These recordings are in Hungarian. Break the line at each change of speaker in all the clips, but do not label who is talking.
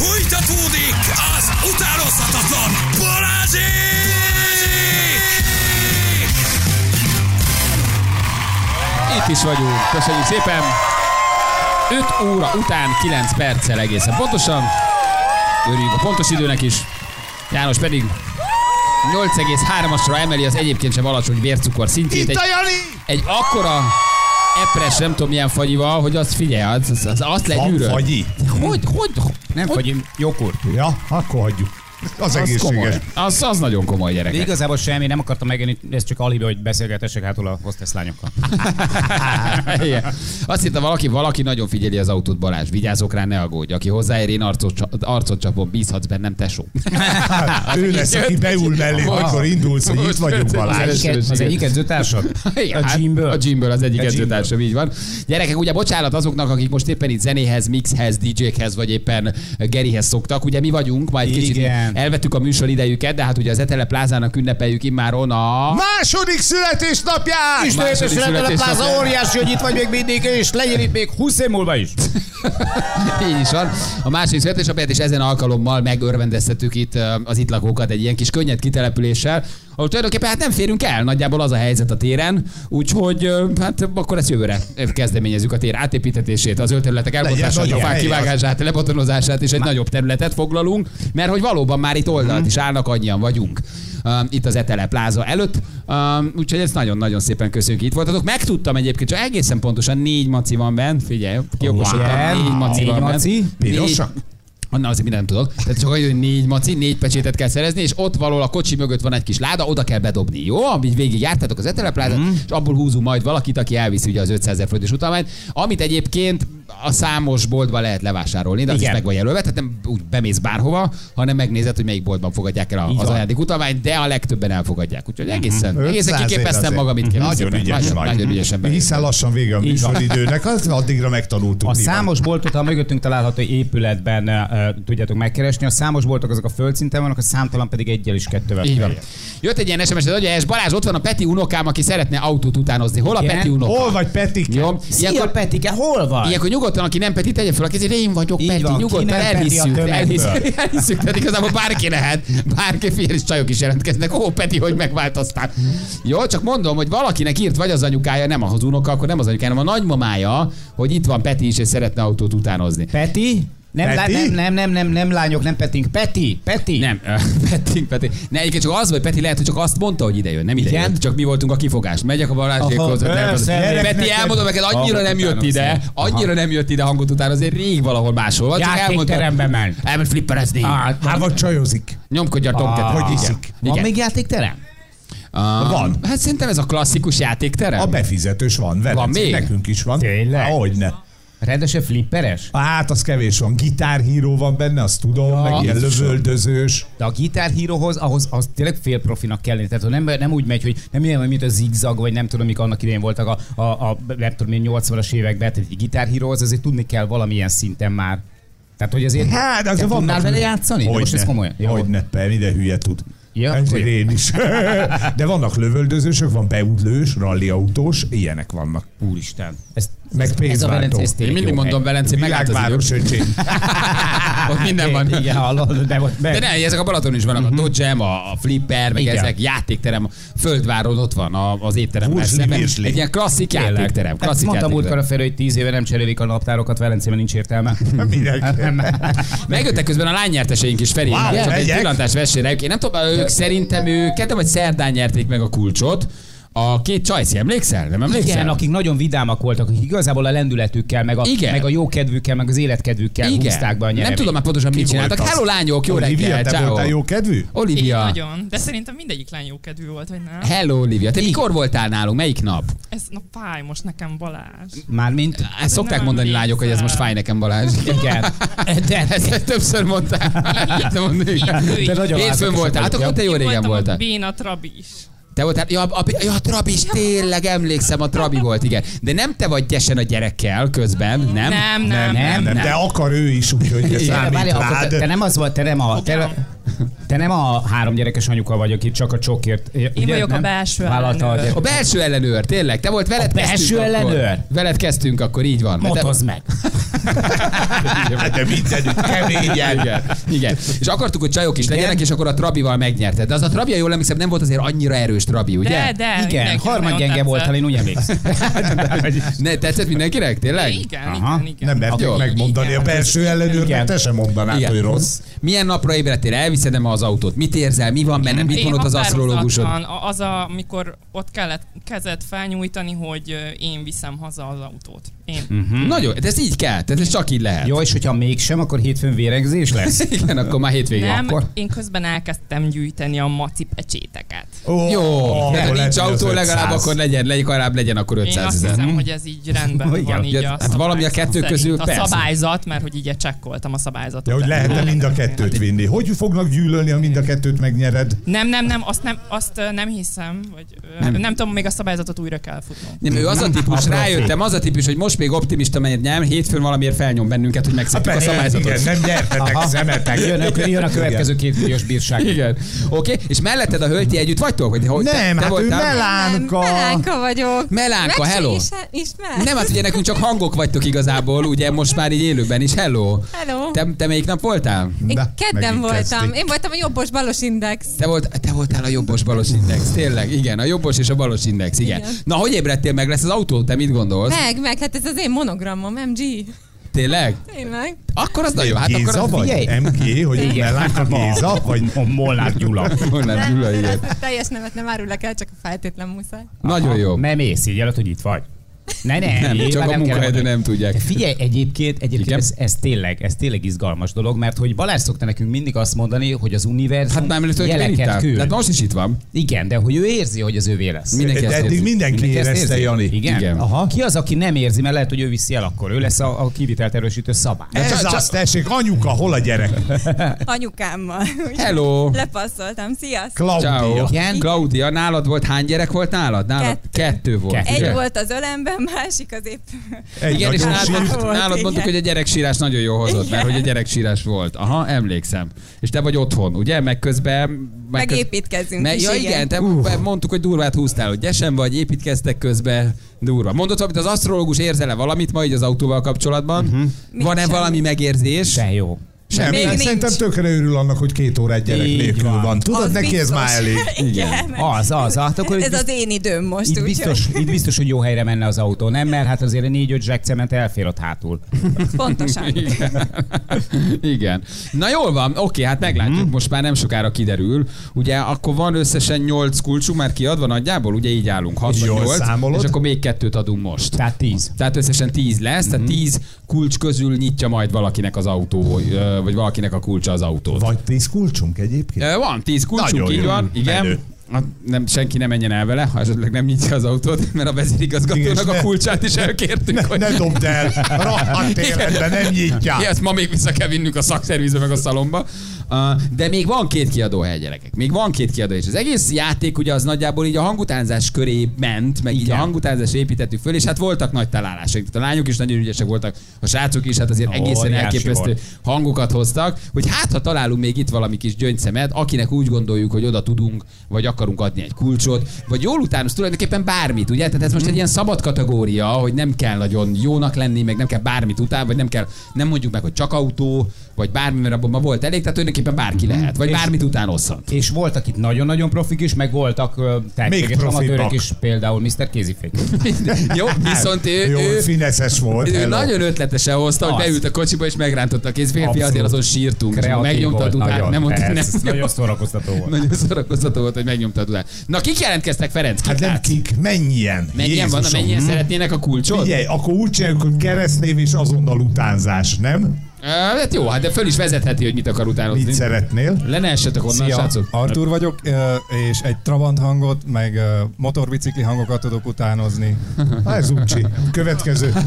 Fújtatódik az utánozhatatlan Balázsék!
Itt is vagyunk. Köszönjük szépen. 5 óra után 9 perccel egészen pontosan. Örüljünk a pontos időnek is. János pedig 8,3-asra emeli az egyébként sem alacsony vércukor szintjét.
Itt
Egy,
a Jani!
egy akkora epres, nem tudom milyen fagyival, hogy azt figyelj, az, az, az azt
Van
legyűröd.
fagyi?
Hogy, hogy,
Nem
hogy,
vagy joghurt.
Ja, akkor hagyjuk. Az,
az komoly.
egészséges.
Az, az nagyon komoly
De
gyerekek.
igazából semmi, nem akartam megenni, ez csak alibi, hogy beszélgetessek hátul a hostess lányokkal.
Igen. Azt hitte valaki, valaki nagyon figyeli az autót, Balázs. Vigyázok rá, ne aggódj. Aki hozzáér, én arcot, arcot csapom, bízhatsz bennem, tesó.
Ő lesz, aki beül mellé, amikor indulsz, hogy itt vagyunk Balázs.
az egyik edzőtársad? A
hát
gymből?
A gymből az egyik edzőtársam, így van. Gyerekek, ugye bocsánat azoknak, akik most éppen itt zenéhez, mixhez, DJ-hez, vagy éppen Gerihez szoktak. Ugye mi vagyunk, majd kicsit
Igen.
elvettük a műsor idejüket, de hát ugye az Etele plázának ünnepeljük immáron a...
Második születésnapját!
Született a pláza
születésnapja.
óriási, hogy itt vagy még mindig, és legyen itt még 20 év múlva is.
Így is van. A második születésnapját, és ezen alkalommal megörvendeztetük itt az itt lakókat egy ilyen kis könnyed kitelepüléssel, ahol tulajdonképpen hát nem férünk el, nagyjából az a helyzet a téren, úgyhogy hát akkor ezt jövőre kezdeményezzük a tér átépítetését, az ölterületek elbontását, a fák kivágását, lebotonozását, és egy nagyobb területet foglalunk, mert hogy valóban már itt oldalt is állnak, annyian vagyunk. Uh, itt az Etele pláza előtt. Uh, úgyhogy ezt nagyon-nagyon szépen köszönjük, itt voltatok. Megtudtam egyébként, csak egészen pontosan négy maci van bent. Figyelj, kiokosodtam,
Igen,
négy maci
négy
van
maci.
bent.
Pirosak?
Na, azért mi nem tudok. Tehát csak hogy négy maci, négy pecsétet kell szerezni, és ott valahol a kocsi mögött van egy kis láda, oda kell bedobni. Jó? Amit végig jártatok az eteleplázat, mm. és abból húzunk majd valakit, aki elviszi ugye az 500 ezer forintos utalmányt, amit egyébként a számos boltban lehet levásárolni, de az meg van jelölve, tehát nem úgy bemész bárhova, hanem megnézed, hogy melyik boltban fogadják el a, az
van.
ajándékutalmányt, de a legtöbben elfogadják. Úgyhogy egészen,
500
egészen
év
kiképeztem magam itt.
Nagyon ügyes
nagyon,
vagy.
nagyon ügyesen be-
Hiszen lassan vége a
van.
műsoridőnek, az addigra megtanultuk.
A
van.
számos boltot a mögöttünk található épületben uh, tudjátok megkeresni. A számos boltok azok a földszinten vannak, a számtalan pedig egyel is kettővel.
Így van. Jött egy ilyen SMS, hogy és Balázs, ott van a Peti unokám, aki szeretne autót utánozni. Hol a? Peti unoka?
Hol vagy Petike?
Jó.
Szia Petike, hol vagy?
ilyenkor nyugodtan, aki nem Peti, tegye fel a kezét, én vagyok
Így
Peti,
van,
nyugodtan elhisszük, elhisszük, elhisszük, tehát igazából bárki lehet, bárki fél és csajok is jelentkeznek, ó Peti, hogy megváltoztál. Jó, csak mondom, hogy valakinek írt vagy az anyukája, nem az unoka, akkor nem az anyukája, hanem a nagymamája, hogy itt van Peti is, és szeretne autót utánozni.
Peti? Nem? Lá, nem, nem, nem, nem, nem, lányok, nem petink. Peti, Peti.
Nem, Peti, Peti. Ne, egyébként csak az, hogy Peti lehet, hogy csak azt mondta, hogy ide jön, nem ide
Igen?
Csak mi voltunk a kifogás. Megyek a Balázsékhoz. Peti, elmondom neked, annyira nem jött ide, annyira nem jött ide hangot után, azért rég valahol máshol van. Csak elmondta,
Játékterembe ment.
elment flipperezni.
Ah,
Hát vagy csajozik.
Nyomkodj a tomket.
Ah.
Hogy iszik?
Van még játékterem?
Ah,
Van.
Hát szerintem ez a klasszikus játékterem.
A befizetős van, Velence,
Van még?
nekünk is van.
Tényleg?
Há, Hogyne.
Rendesen flipperes?
Hát az kevés van. Gitárhíró van benne, azt tudom,
Ja.
meg ilyen lövöldözős.
De a gitárhíróhoz ahhoz az tényleg félprofinak kell lenni. Tehát hogy nem, nem úgy megy, hogy nem ilyen, mint a zigzag, vagy nem tudom, mik annak idején voltak a, a, a nem tudom, én 80-as években. Tehát egy gitárhíróhoz azért tudni kell valamilyen szinten már. Tehát, hogy azért
Hát, vannak...
tudnál vele játszani? De most ez komolyan.
Hogyne, per, minden hülye tud.
Ja, hogy-
én is. De vannak lövöldözősök, van beútlős, rallyautós, ilyenek vannak.
Úristen. Ez,
Meg
ez a
pénzváltó.
Én mindig mondom
hely.
Velencén, megállt az idő. Ott minden van.
Igen, hallod, de, ott be,
De ne, ezek a Balaton is vannak, a Dodgem, a a Flipper, meg
Igen.
ezek, játékterem, a Földváron ott van a- az étterem. Egy ilyen klasszik játékterem.
Hát
Klasszik
mondtam múltkor a Feri, hogy tíz éve nem cserélik a naptárokat, Velencében nincs értelme.
Mindenki.
Megjöttek közben a lánynyerteseink is, Feri.
Wow,
egy pillantás vessére. Én nem tudom, ők szerintem ők vagy szerdán nyerték meg a kulcsot. A két csajszi, emlékszel? Nem emlékszel?
Igen, akik nagyon vidámak voltak, akik igazából a lendületükkel, meg a,
Igen.
meg a jó kedvükkel, meg az életkedvükkel húzták be a
Nem
nyereményt.
tudom már pontosan mit csináltak. Hello lányok, jó
Olivia,
reggel,
te
ciao.
voltál jó kedvű?
Én
Olivia.
nagyon, de szerintem mindegyik lány jókedvű volt, vagy nem?
Hello, Olivia. Te mikor voltál nálunk? Melyik nap?
Ez na fáj most nekem Balázs.
Mármint?
Ezt szokták
nem
mondani lányok, hogy ez most fáj nekem Balázs.
Igen. De,
Ezt, többször mondtál. De
nagyon
Hétfőn voltál, hát akkor te jó
Én
régen voltál.
Béna Trabi is.
Te voltál, ja, a, ja, a Trabi is, tényleg emlékszem, a Trabi volt, igen. De nem te vagy gyesen a gyerekkel közben, nem?
Nem, nem,
Nem, nem, nem, de akar ő is, úgyhogy ez számít
várj, akkor te, te,
rád.
nem az volt, te nem a, te, te nem a három gyerekes anyuka vagy, aki csak a csokért. Én
vagyok a belső ellenőr.
A belső ellenőr, tényleg. Te volt veled
A belső ellenőr?
Akkor. Veled kezdtünk akkor, így van. Te-
Motozd meg.
De mindenütt keményen.
Igen. Igen. És akartuk, hogy csajok is legyenek, és akkor a Trabival megnyerted. De az a Trabia, jól emlékszem, nem volt azért annyira erős Trabi, ugye?
De, de.
Igen, harmadgyenge
nagyon
voltál, én úgy emlékszem.
Ne, tetszett mindenkinek? Tényleg?
Igen,
Aha.
igen, igen.
Nem merték
Jó.
megmondani a belső ellenőrnek,
Igen.
te sem mondanád, hogy rossz.
Milyen napra ébredtél? Elviszed az autót? Mit érzel? Mi van benne? Mit
Én
mondott az asztrológusod?
Az a, amikor ott kellett kezet felnyújtani, hogy én viszem haza az autót. Én.
Hm? Nagyon, de ez így kell, tehát ez csak így lehet.
Jó, és hogyha mégsem, akkor hétfőn vérengzés lesz.
Igen, akkor már hétvégén.
Nem,
Akkor...
én közben elkezdtem gyűjteni a maci pecséteket.
Ó,
Jó,
akkor
de nincs autó, legalább
500.
akkor legyen, legalább legyen akkor
Én
500
azt
ezer.
hiszem, hogy ez így rendben
Igen.
van. Így
Ja,
a
hát valami a kettő közül
A
persze.
szabályzat, mert hogy így csekkoltam a szabályzatot.
De hogy lehetne mind a kettőt vinni. Hogy fognak gyűlölni, ha mind a kettőt megnyered?
Nem, nem, nem, azt nem, azt nem hiszem, vagy
Nem.
nem. tudom, még a szabályzatot újra kell futnom.
Nem, ő az a típus, rájöttem, az a típus, hogy most még optimista megy, nem, hétfőn valamiért felnyom bennünket, hogy megszedjük a
persze,
szabályzatot.
Igen, nem nyertetek szemetek.
Jön, a- jön a következő két milliós bírság.
Igen. Oké, okay. és melletted a hölgyi együtt vagytok? Vagy, hogy te,
Nem,
te
hát ő
voltál?
melánka.
Melánka vagyok.
Melánka,
Meg
hello.
is- Ismer?
Nem, hát ugye nekünk csak hangok vagytok igazából, ugye most már így élőben is. Hello.
Hello.
Te, te melyik nap voltál?
Én kedden voltam.
kezdték.
Én voltam a jobbos-balos index.
Te, volt, te voltál a jobbos-balos index, tényleg, igen, a jobbos és a balos index, igen.
Igen.
Na, hogy ébredtél meg lesz az autó, te mit gondolsz?
Meg, meg, hát ez az én monogramom, MG.
Tényleg?
Tényleg.
Akkor az nagyon, hát akkor
Géza
az...
vagy?
figyelj.
MG, hogy melánka Géza? Vagy
A Molnár Gyula.
Honnan Gyula, igen.
teljes nevet nem árulok el, csak a feltétlen muszáj.
Nagyon jó.
Nem ész, így előtt, hogy itt vagy. Ne, ne,
Nem, csak a
mondani.
nem tudják.
Figyelj, egyébként, egyébként ez, ez, tényleg, ez tényleg izgalmas dolog, mert hogy Balázs szokta nekünk mindig azt mondani, hogy az univerzum
Hát már előtt
jeleket küld.
Hát most is itt van.
Igen, de hogy ő érzi, hogy az övé lesz.
Mindenki
de eddig mindenki
Mindenki ezt
érezte,
érzi?
Jani.
Igen?
Igen.
Aha. Ki az, aki nem érzi, mert lehet, hogy ő viszi el akkor. Ő lesz a, a kivitelt erősítő szabály.
Ez az, tessék, anyuka, hol a gyerek?
Anyukámmal.
Hello!
Lepasszoltam. Sziasztok.
Claudia.
Ciao.
Igen?
Claudia, nálad volt hány gyerek volt nálad? Nálad
Kettő.
kettő volt.
Kettő.
Egy volt az ölemben, másik az épp.
Egy
Igen, és nálad.
Volt,
nálad
igen.
mondtuk, hogy a gyereksírás nagyon jó hozott, mert hogy a gyereksírás volt. Aha, emlékszem. És te vagy otthon, ugye? Meg közben...
Meg
köz-
építkezünk
Me,
is,
ja igen, te mondtuk, hogy durvát húztál, hogy gyesen vagy, építkeztek közben, durva. Mondod, hogy az asztrológus érzele valamit ma így az autóval kapcsolatban? Uh-huh. Van-e
Semmi.
valami megérzés?
De jó.
Nem,
Még
hát
nincs.
szerintem tökre örül annak, hogy két órát gyerek
Így
nélkül
van.
van. Tudod,
Az
neki ez
biztos.
már elég.
Igen.
Az, az. Hát akkor
Ez
itt,
az én időm most,
itt, biztos, itt biztos, hogy jó helyre menne az autó, nem? Mert hát azért egy négy-öt zsekkcement elfér ott hátul.
Pontosan.
Igen. Igen. Na jól van, oké, hát meglátjuk,
Mhm.
most már nem sokára kiderül. Ugye akkor van összesen 8 kulcsunk már kiadva nagyjából, ugye így állunk, 6
És
vagy
jól
8,
számolod?
és akkor még kettőt adunk most.
Tehát tíz.
Tehát összesen 10 lesz,
Mhm.
tehát 10 kulcs közül nyitja majd valakinek az autó, ö, vagy valakinek a kulcsa az autót.
Vagy tíz kulcsunk egyébként?
Van 10 kulcsunk,
Nagyon
így
jó.
van, igen.
Menő.
Hát Nem, senki nem menjen el vele, ha esetleg nem nyitja az autót, mert a vezérigazgatónak
Igen,
a
ne-
kulcsát is elkértük, hogy
Ne dobd el, rohadt életben nem nyitja.
Ja, ezt ma még vissza kell vinnünk a szakszervizbe meg a szalomba. De még van két kiadóhely, gyerekek. Még van két kiadó, és az egész játék ugye az nagyjából így a hangutánzás köré ment, meg így a
Igen.
hangutánzás építettük föl, és hát voltak nagy találások. A lányok is nagyon ügyesek voltak, a srácok is, hát azért egészen elképesztő hangokat hoztak, hogy hát ha találunk még itt valami kis gyöngyszemet, akinek úgy gondoljuk, hogy oda tudunk, vagy akarunk adni egy kulcsot, vagy jól utánozz tulajdonképpen bármit, ugye? Tehát ez most egy ilyen szabad kategória, hogy nem kell nagyon jónak lenni, meg nem kell bármit után, vagy nem kell, nem mondjuk meg, hogy csak autó, vagy bármi, mert abban ma volt elég, tehát tulajdonképpen bárki lehet, vagy
És-
bármit utánozhat.
És voltak itt nagyon-nagyon profik is, meg voltak tehetséges amatőrök is, például Mr. Kézifék.
Jó, viszont ő,
Jó,
ő,
fineszes volt.
ő
hello.
nagyon ötletesen hozta, hogy beült a kocsiba és megrántotta a kéz. Férfi
Abszolút.
azért azon sírtunk.
Kreatív
Megnyomta a
volt
dudát.
nagyon.
Nem mondtuk, nem,
Nagyon szórakoztató volt.
nagyon szórakoztató volt, hogy megnyomta a dudát. Na, kik jelentkeztek, Ferenc?
Hát nem kik, mennyien.
Mennyien van,
Jézusom.
mennyien szeretnének a kulcsot?
Figyelj, akkor úgy csináljuk, hogy keresztnév és azonnal utánzás, nem?
Hát jó, hát de föl is vezetheti, hogy mit akar utánozni.
Mit szeretnél?
Le ne essetek onnan,
Szia,
srácok.
Artur vagyok, és egy Trabant hangot, meg motorbicikli hangokat tudok utánozni.
Hát ez uncsi. Következő.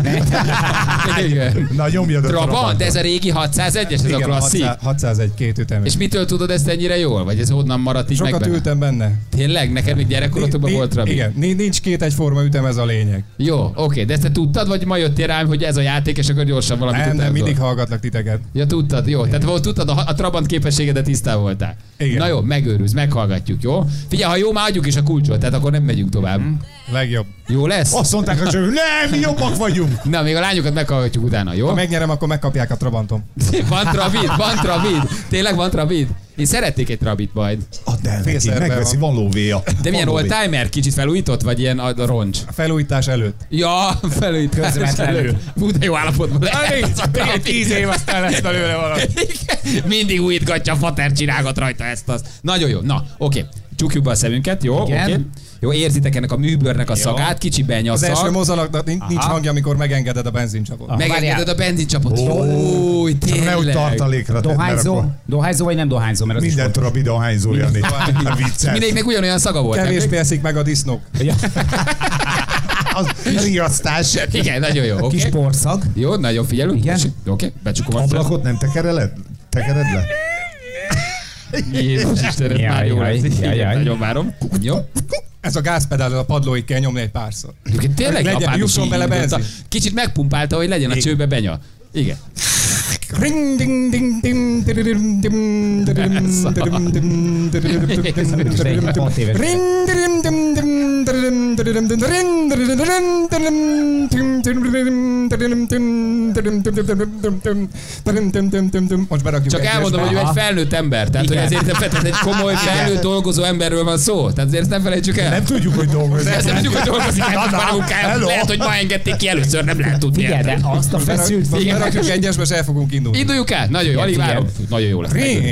Na nyomjad a
Trabant,
Trabantot.
ez a régi 601-es, ez a
Igen,
klasszik.
600, 601 két ütemes.
És mitől tudod ezt ennyire jól? Vagy ez honnan maradt így meg
Sokat
benne?
ültem benne.
Tényleg? Neked még gyerekkorodban volt Trabi?
Igen, ni- nincs két egyforma ütem, ez a lényeg.
Jó, oké, de ezt te tudtad, vagy ma jöttél rám, hogy ez a játék, és akkor gyorsan valamit
Nem, nem, mindig hallgatlak titeket.
Ja, tudtad, jó. Tehát volt, tudtad, a, a Trabant képességedet tisztán voltál.
Igen.
Na jó, megőrülsz, meghallgatjuk, jó? Figyelj, ha jó, már adjuk is a kulcsot, tehát akkor nem megyünk tovább.
Legjobb.
Jó lesz?
Azt mondták a csövő, nem, mi jobbak vagyunk.
Na, még a lányokat meghallgatjuk utána, jó?
Ha megnyerem, akkor megkapják a Trabantom.
Van trabid, van trabid. Tényleg van trabid? Én szeretnék egy trabit majd.
Add el neki, megveszi,
van.
lóvéja.
De milyen
Van lóvé.
oldtimer? Kicsit felújított, vagy ilyen a, a roncs?
A felújítás előtt.
Ja, felújítás.
Közvetlenül.
Fú, de jó állapotban.
Még tíz év aztán lesz belőle valami.
Mindig újítgatja, a fater csinálgat rajta ezt az. Nagyon jó. Na, oké. Csukjuk be a szemünket, jó?
Igen.
Oké. Jó, érzitek ennek a műbőrnek a szagát, kicsi
Az első
benyaszak.
mozalaknak nincs, nincs
Aha.
hangja, amikor megengeded a benzincsapot.
Megengeded a benzincsapot. Ó,
Csak nehogy
tényleg.
tartalékra tedd, mert
Dohányzó?
akkor
Dohányzó vagy nem dohányzó? Mert az is
Minden trabi dohányzó, Jani. A vicces.
Mindegyiknek ugyanolyan szaga volt. nem?
Kevésbé eszik meg a disznók.
Az riasztás.
Igen, nagyon jó.
Kis
Oké.
porszag.
Jó, nagyon figyelünk.
Igen.
Oké, becsukom a.
Ablakot nem tekereled? Tekered le?
Jézus Istenem,
Jaj,
már jó
jaj,
lesz.
jaj,
Igen,
jaj.
Nagyon várom. Jó.
Ez a gázpedál a padlóig kell nyomni egy párszor.
Tényleg
Legyen- jusson
indulta.
benzin.
Kicsit megpumpálta, hogy legyen a csőbe benya. Igen.
Ring, ding, ding, ding, dididim, dim, dididim, dididim, dim, dididim, dididim, most berakjuk.
Csak elmondom, hogy ő egy felnőtt ember. Tehát, hogy ezért feltett egy komoly, felnőtt dolgozó emberről van szó. Tehát ezért nem felejtsük el.
Nem tudjuk, hogy dolgozik.
Nem, tudjuk, hogy dolgozik. Lehet, hogy ma engedték ki először, nem lehet tudni.
Igen, de azt a feszült.
Igen,
berakjuk egyesbe, és el fogunk indulni.
Induljuk el. Nagyon jó, alig várom. Nagyon jó lesz.
Rém,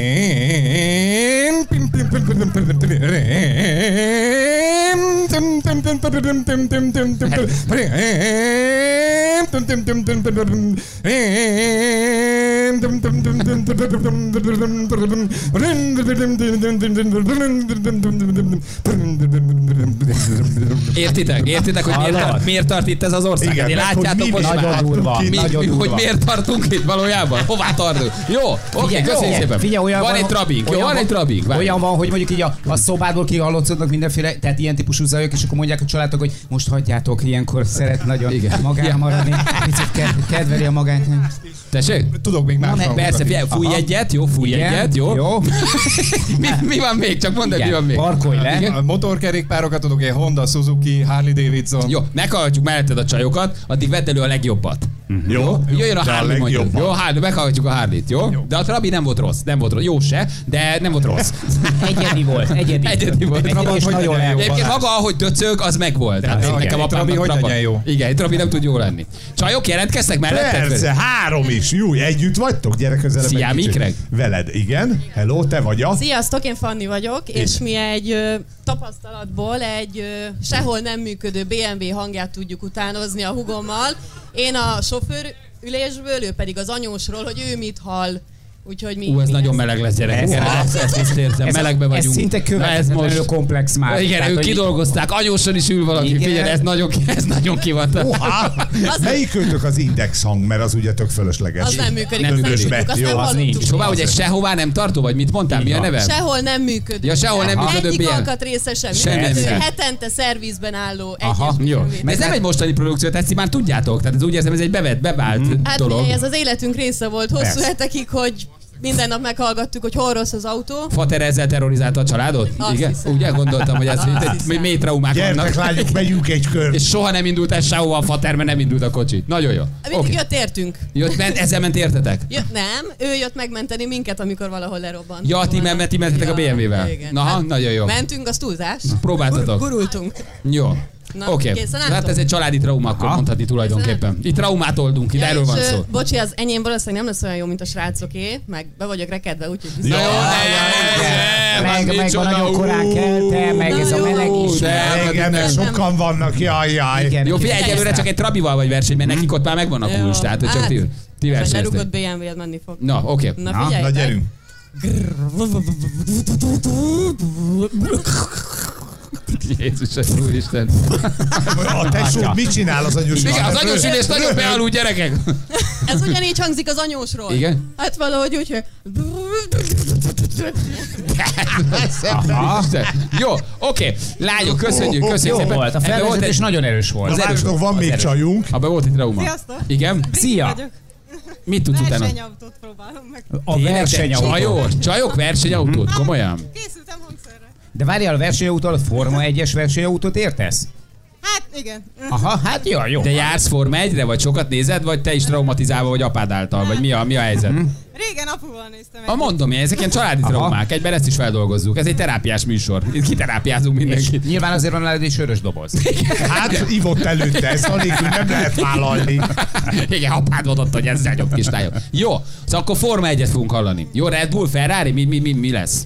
Értitek? Értitek, hogy miért tart, miért tart itt ez az ország?
Igen,
látjátok
hogy
most
nagyon durva,
mi,
nagyon durva.
Hogy miért tartunk itt valójában? Hová tartunk? Jó, oké,
okay,
köszönjük szépen.
Figyelj, olyan
van, van egy trabink, jó,
van,
van egy trabink. Várj.
Olyan van, hogy mondjuk így a, a szobádból kihallotszódnak mindenféle, tehát ilyen típusú zajok, és akkor mondják a családok, hogy most hagyjátok, ilyenkor szeret nagyon
Igen.
Magán
Igen.
maradni, picit ked- kedveli a magányt.
Tessék?
Tudok még más
Na,
Persze, fújj
Aha.
egyet, jó, fújj
Igen,
egyet, jó.
jó.
mi, mi, van még? Csak mondd, mi van még.
Parkolj le.
Igen.
A motorkerékpárokat tudok, egy Honda, Suzuki, Harley Davidson.
Jó, meghallgatjuk melletted a csajokat, addig vedd elő a legjobbat.
Jó?
Jöjjön a Harley mondjuk. Jó, Harley, meghallgatjuk a Harley-t, jó?
Jó.
De a Trabi nem volt rossz, nem volt rossz. Jó se, de nem volt rossz.
Egyedi volt, egyedi.
Egyedi volt.
Egyedi és
hogy
nagyon
jó.
Egyébként maga, ahogy döcög, az megvolt. Tehát
igen,
nekem apám
Trabi hogy legyen jó?
Igen, egy Trabi nem tud jó lenni. Csajok jelentkeztek melletted?
Persze, három is. Jó, együtt vagytok? Gyere közelebb.
Szia. Mikreg.
Veled, igen. Hello, te vagy a?
Sziasztok, én Fanni vagyok, és mi egy tapasztalatból egy sehol nem működő BMW hangját tudjuk utánozni a hugommal. Én a sofőr ülésből, ő pedig az anyósról, hogy ő mit hall. Úgyhogy mi,
Ú, ez
mi
nagyon
ezt-
meleg lesz, gyerekek.
Ez-
Ezt, ezt, ezt érzem,
Ez-
melegbe
Ez
vagyunk.
szinte
Na,
követhetetlenül komplex már.
Igen,
Tehát,
ők kidolgozták, anyóson is ül valaki.
Igen.
Figyelj, ez nagyon, ez nagyon kivatta.
Oha! Melyik kötök az index hang, mert az ugye tök fölösleges.
Az nem működik,
Nem működik.
Jó,
nem
az
nincs.
És hová, egy sehová nem tartó, vagy mit mondtál? Mi a neve?
Sehol nem működő.
Ja, sehol nem működő
Egyik alkatrésze sem hetente szervizben álló
Aha, jó. Ez nem egy mostani produkció, tehát ezt már tudjátok. Tehát ez úgy érzem, ez egy bevett, bevált
Hát
dolog.
ugye ez az életünk része volt hosszú hetekig, hogy minden nap meghallgattuk, hogy hol rossz az autó.
Fater ezzel terrorizálta a családot?
Azt
Igen?
hiszem.
Ugye gondoltam, hogy ez
hiszem.
mély traumák
Gyertek,
vannak.
lányok, megyünk egy kör.
És soha nem indult el sehova a fater, mert nem indult a kocsi. Nagyon jó.
Mindig
Oké.
jött értünk.
Jött, ment, ezzel ment értetek?
Jött, nem, ő jött megmenteni minket, amikor valahol lerobbant.
Ja, ti men- ti mentetek a BMW-vel.
igen.
Na,
Hát
nagyon jó.
Mentünk, az túlzás.
Próbáltatok.
Gurultunk.
Jó.
Na,
Oké.
készen
Hát
álltok?
ez egy családi trauma, akkor
Ha?
mondhatni tulajdonképpen. Itt traumát oldunk, itt
Ja,
erről
és,
van szó.
Bocsi, az enyém valószínűleg nem lesz olyan jó, mint a srácoké, meg be vagyok rekedve, úgyhogy biztos.
jó,
Meg,
ne,
meg van nagyon korán kelte, meg ez a meleg is.
Igen, mert sokan vannak, jaj, jaj.
Jó, figyelj, egyelőre csak egy trabival vagy verseny, mert nekik ott már megvan a kulcs, tehát hogy csak
Hát,
ti, ti versenyeztek.
lerugott BMW-t menni fog.
Na, oké.
Na
Na,
figyelj,
Na gyerünk.
Jézus, úristen.
A tesód mit csinál az anyós?
Igen, az anyósülés nagyon bealul gyerekek.
Ez ugyanígy hangzik az anyósról.
Igen?
Hát valahogy úgy, hogy...
Jó, oké. Lányok, köszönjük, köszönjük szépen.
volt, a felvezetés nagyon erős volt.
Az erős
van még csajunk.
Abban volt egy trauma.
Sziasztok!
Igen?
Szia!
Mit tudsz utána?
Versenyautót próbálom meg.
A versenyautó.
Csajos? Csajok versenyautót? Komolyan?
Készültem.
De várjál, a versenyautól a Forma 1-es versenyautót értesz?
Hát igen.
Aha, hát jó, jó.
De jársz Forma 1-re, vagy sokat nézed, vagy te is traumatizálva vagy apád által, vagy mi a, mi a helyzet?
Régen apuval néztem
A mondom, én, ezek ilyen családi traumák, egyben ezt is feldolgozzuk. Ez egy terápiás műsor. Itt kiterápiázunk
És
mindenkit.
nyilván azért van nálad egy sörös doboz.
Hát ivott előtte, ezt anélkül nem lehet vállalni.
Igen, apád mondott, hogy ezzel jobb kislályok. Jó, szóval akkor Forma 1-et fogunk hallani. Jó, Red Bull, Ferrari, mi, mi, mi, mi lesz?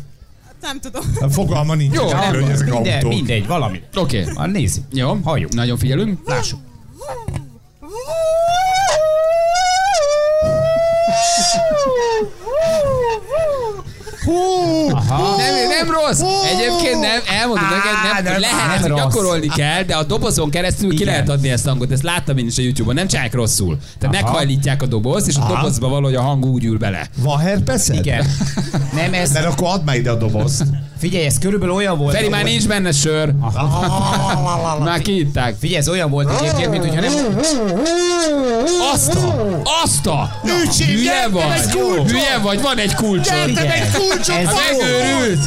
Nem tudom.
A fogalma nincs,
Jó,
erről, hogy ezek
Minden,
autók.
mindegy, valami.
Oké. Okay.
Ah, nézzük.
Jó,
Halljuk.
Nagyon figyelünk.
Lássuk. Aha.
Nem, nem rossz. Egyébként nem, elmondom neked, nem,
nem,
lehet,
nem
gyakorolni kell, de a dobozon keresztül ki
Igen.
lehet adni ezt a hangot. Ezt láttam én is a YouTube-on, nem csinálják rosszul. Tehát
Aha.
meghajlítják a dobozt, és a dobozba valahogy a hang úgy ül bele.
Van herpeszed?
Igen. Nem, ez,
Mert akkor add már ide a dobozt.
figyelj, ez körülbelül olyan volt.
Feri, már nincs benne sör. Már kiitták.
Figyelj, ez olyan volt egyébként, mint hogyha nem...
Azt a, azt a, hülye vagy, hülye vagy, van egy kulcsod.
Figyelj, ez,
megőrült.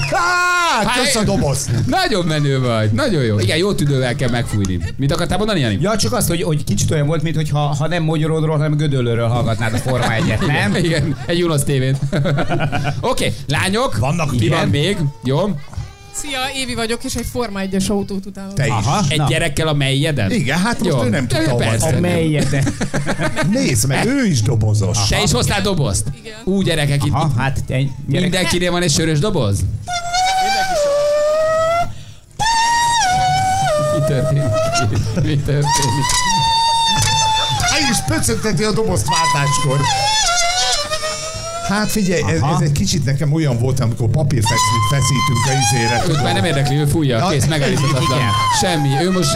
Hát, a dobozt.
Nagyon menő vagy, nagyon jó. Igen, jó tüdővel kell megfújni. Mit akartál mondani, Jani?
Ja, csak azt, hogy, hogy kicsit olyan volt, mintha ha nem Magyarodról, hanem Gödöllőről hallgatnád a Forma 1-et, nem?
Igen, egy Unosz tévét. Oké, okay, lányok.
Vannak
Mi van még? Jó.
Szia, Évi vagyok, és egy Forma 1-es autót utálok.
Te is.
Aha,
Egy
na.
gyerekkel a melyeden?
Igen, hát most
Jó.
ő nem tudta hova
A melyet.
Nézd meg, ő is dobozos.
Te is hoztál dobozt?
Igen.
Ú, gyerekek, itt
hát egy gyerek.
mindenkinél van egy sörös doboz? Mi történik? Mi történik?
Hát is pöcögteti a dobozt váltáskor. Hát figyelj, ez, ez, egy kicsit nekem olyan volt, amikor papírfeszít feszítünk a izére.
Őt már nem érdekli, ő fújja. Kész, megállíthatatlan. Semmi. Ő most...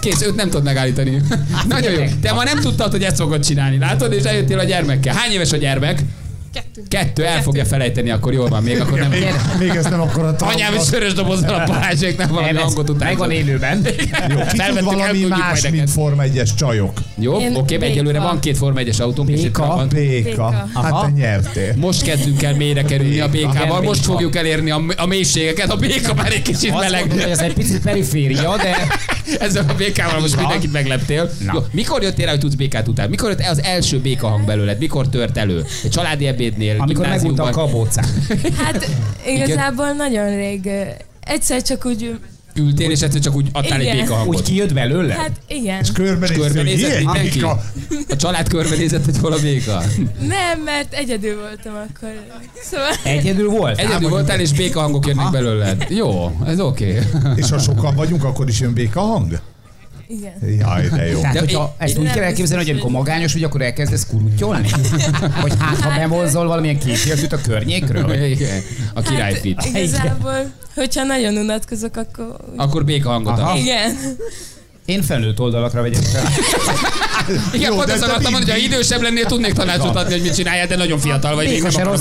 Kész, őt nem tud megállítani. Nagyon jó. Te ma nem tudtad, hogy ezt fogod csinálni, látod? És eljöttél a gyermekkel. Hány éves a gyermek?
Kettő.
El fogja felejteni, akkor jól van, még akkor nem...
Még, még ez nem akkor a
Anyám is sörös dobozzal a Balázsék nem valami
Nem,
hangot után.
Megvan élőben.
Jó, ki tud valami más, mint. Forma 1-es csajok.
Jó, oké,
béka.
egyelőre van két Forma 1-es autónk,
Béka.
van.
Béka. Hát
Aha.
te nyertél.
Most kezdünk el mélyre kerülni a békával, most
béka.
fogjuk elérni a, a mélységeket. A béka már egy kicsit
Azt
meleg.
mondom, hogy ez egy picit periféria, de
Ezzel a békával most mindenkit megleptél. Mikor jöttél rá, hogy tudsz békát után? Mikor jött az első béka hang belőled? Mikor tört elő? Egy családi ebédnél,
amikor megmondta a kabócát.
Hát igazából nagyon rég. Egyszer csak úgy,
Ültél, és egyszer csak úgy adtál egy
Igen.
béka
Úgy
hangot.
kijött belőle?
hát igen.
Hogy
Körbenézett
ilyen
mindenki? A család körbenézett, hogy hol a béka.
Nem, mert egyedül voltam akkor. Szóval
Egyedül volt?
Egyedül voltál, és béka hangok jönnek belőled. Jó, ez oké.
És ha sokan vagyunk, akkor is jön béka hang?
Igen.
Jaj, de jó.
Tehát,
De
hogyha
én-
ezt úgy kell elképzelni, hogy amikor magányos vagy, akkor elkezdesz kurutyolni? Vagy hát, ha bemozzol valamilyen képjeltűt a környékről?
Igen, A királyfit.
Hát, igazából, hogyha nagyon unatkozok, akkor...
Akkor béka hangot
Aha.
Igen.
Én felnőtt oldalakra vegyek fel.
Igen,
Jó,
pont ezt akartam mondani, hogy ha idősebb lennél, tudnék tanácsot adni, hogy mit csináljál, de nagyon fiatal vagy. Még nem
rossz,